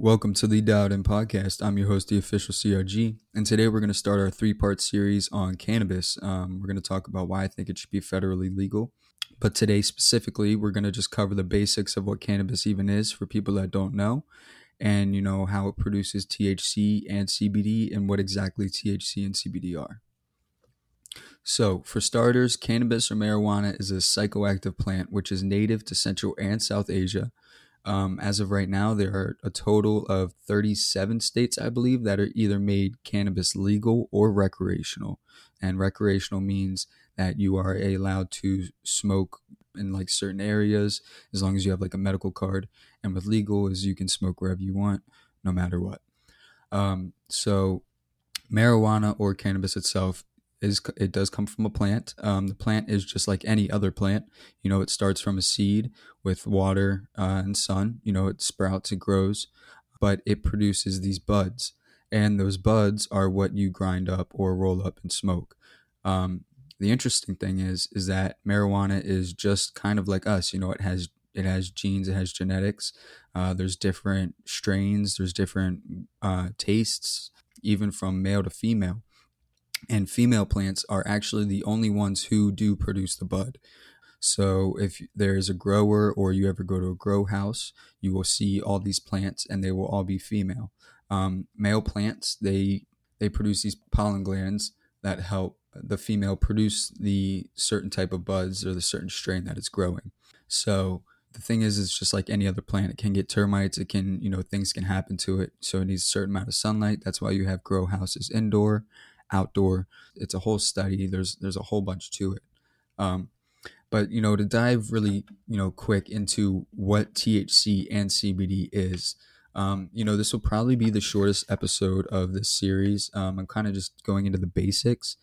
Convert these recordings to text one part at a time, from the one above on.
Welcome to the Dialed In Podcast. I'm your host, the official CRG, and today we're going to start our three part series on cannabis. Um, we're going to talk about why I think it should be federally legal. But today, specifically, we're going to just cover the basics of what cannabis even is for people that don't know, and you know how it produces THC and CBD, and what exactly THC and CBD are. So, for starters, cannabis or marijuana is a psychoactive plant which is native to Central and South Asia um, as of right now, there are a total of 37 states, I believe, that are either made cannabis legal or recreational. And recreational means that you are allowed to smoke in like certain areas as long as you have like a medical card. And with legal is you can smoke wherever you want, no matter what. Um, so marijuana or cannabis itself is it does come from a plant. Um, the plant is just like any other plant. You know, it starts from a seed with water uh, and sun. You know, it sprouts, it grows, but it produces these buds, and those buds are what you grind up or roll up and smoke. Um, the interesting thing is, is that marijuana is just kind of like us. You know, it has it has genes, it has genetics. Uh, there's different strains, there's different uh, tastes, even from male to female and female plants are actually the only ones who do produce the bud. So if there is a grower or you ever go to a grow house, you will see all these plants and they will all be female. Um, male plants they they produce these pollen glands that help the female produce the certain type of buds or the certain strain that it's growing. So the thing is, it's just like any other plant. It can get termites. It can, you know, things can happen to it. So it needs a certain amount of sunlight. That's why you have grow houses indoor outdoor. It's a whole study. There's there's a whole bunch to it. Um, but you know, to dive really you know quick into what THC and CBD is. Um, you know, this will probably be the shortest episode of this series. Um, I'm kind of just going into the basics.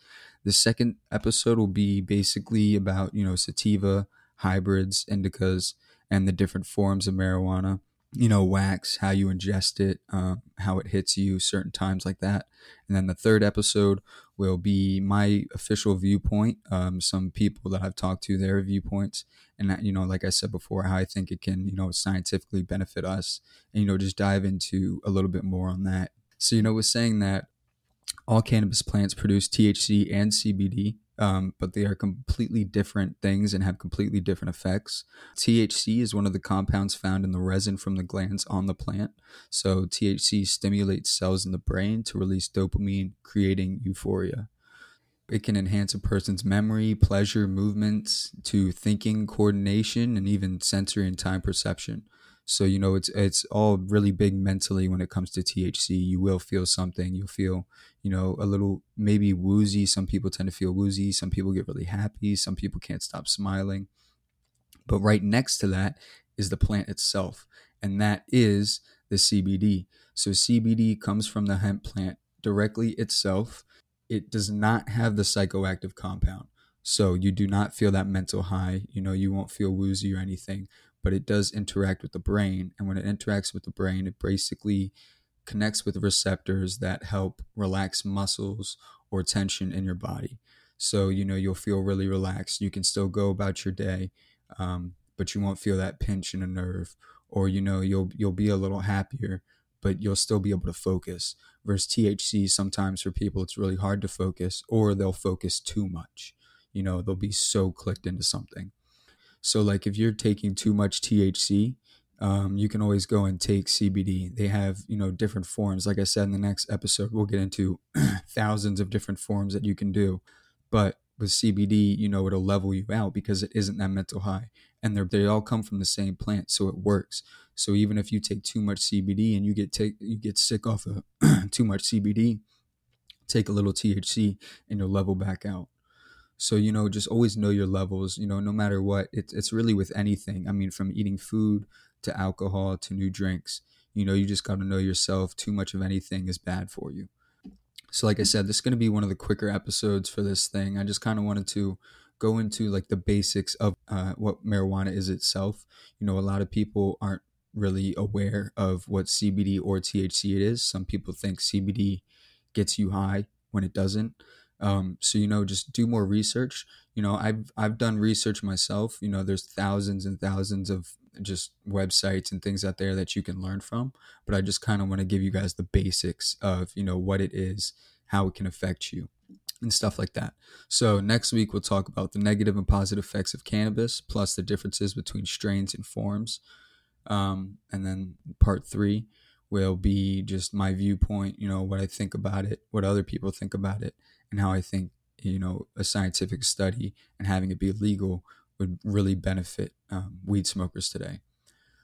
The second episode will be basically about you know sativa, hybrids, indicas, and the different forms of marijuana you know, wax, how you ingest it, um, how it hits you, certain times like that. And then the third episode will be my official viewpoint, um, some people that I've talked to, their viewpoints. And, that, you know, like I said before, how I think it can, you know, scientifically benefit us. And, you know, just dive into a little bit more on that. So, you know, with saying that all cannabis plants produce THC and CBD um, but they are completely different things and have completely different effects. THC is one of the compounds found in the resin from the glands on the plant. So, THC stimulates cells in the brain to release dopamine, creating euphoria. It can enhance a person's memory, pleasure, movements, to thinking, coordination, and even sensory and time perception. So you know it's it's all really big mentally when it comes to THC. You will feel something. You'll feel you know a little maybe woozy. Some people tend to feel woozy. Some people get really happy. Some people can't stop smiling. But right next to that is the plant itself, and that is the CBD. So CBD comes from the hemp plant directly itself. It does not have the psychoactive compound. So you do not feel that mental high. You know, you won't feel woozy or anything but it does interact with the brain. And when it interacts with the brain, it basically connects with receptors that help relax muscles or tension in your body. So, you know, you'll feel really relaxed. You can still go about your day, um, but you won't feel that pinch in a nerve. Or, you know, you'll you'll be a little happier, but you'll still be able to focus. Versus THC, sometimes for people it's really hard to focus, or they'll focus too much. You know, they'll be so clicked into something. So, like if you're taking too much THC, um, you can always go and take CBD. They have, you know, different forms. Like I said in the next episode, we'll get into thousands of different forms that you can do. But with CBD, you know, it'll level you out because it isn't that mental high. And they all come from the same plant, so it works. So even if you take too much CBD and you get take you get sick off of too much CBD, take a little THC and you'll level back out. So, you know, just always know your levels, you know, no matter what. It's, it's really with anything. I mean, from eating food to alcohol to new drinks, you know, you just got to know yourself. Too much of anything is bad for you. So, like I said, this is going to be one of the quicker episodes for this thing. I just kind of wanted to go into like the basics of uh, what marijuana is itself. You know, a lot of people aren't really aware of what CBD or THC it is. Some people think CBD gets you high when it doesn't. Um, so you know, just do more research. You know, I've I've done research myself. You know, there's thousands and thousands of just websites and things out there that you can learn from. But I just kind of want to give you guys the basics of, you know, what it is, how it can affect you, and stuff like that. So next week we'll talk about the negative and positive effects of cannabis, plus the differences between strains and forms. Um, and then part three will be just my viewpoint, you know, what I think about it, what other people think about it, and how I think, you know, a scientific study and having it be legal would really benefit um, weed smokers today.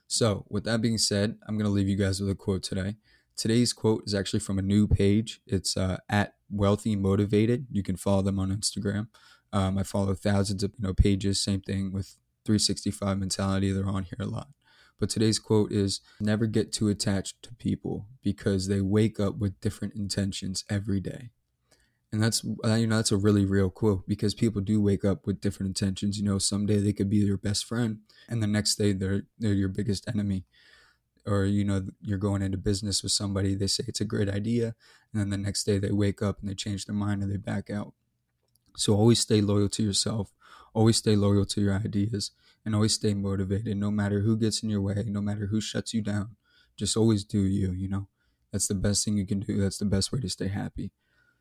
So, with that being said, I'm going to leave you guys with a quote today. Today's quote is actually from a new page. It's uh, at Wealthy Motivated. You can follow them on Instagram. Um, I follow thousands of you know pages. Same thing with 365 Mentality. They're on here a lot. But today's quote is Never get too attached to people because they wake up with different intentions every day. And that's uh, you know that's a really real quote because people do wake up with different intentions. You know someday they could be your best friend and the next day they're they're your biggest enemy. Or you know you're going into business with somebody they say it's a great idea and then the next day they wake up and they change their mind and they back out so always stay loyal to yourself always stay loyal to your ideas and always stay motivated no matter who gets in your way no matter who shuts you down. Just always do you you know? That's the best thing you can do that's the best way to stay happy.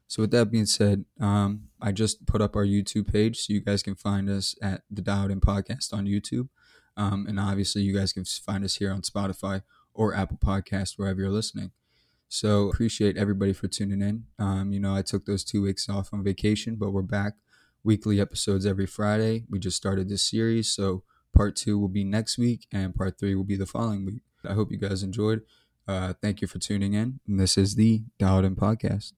So with that being said, um, I just put up our YouTube page, so you guys can find us at the Dialed In Podcast on YouTube, um, and obviously you guys can find us here on Spotify or Apple Podcast wherever you're listening. So appreciate everybody for tuning in. Um, you know, I took those two weeks off on vacation, but we're back. Weekly episodes every Friday. We just started this series, so part two will be next week, and part three will be the following week. I hope you guys enjoyed. Uh, thank you for tuning in. And this is the Dialed In Podcast.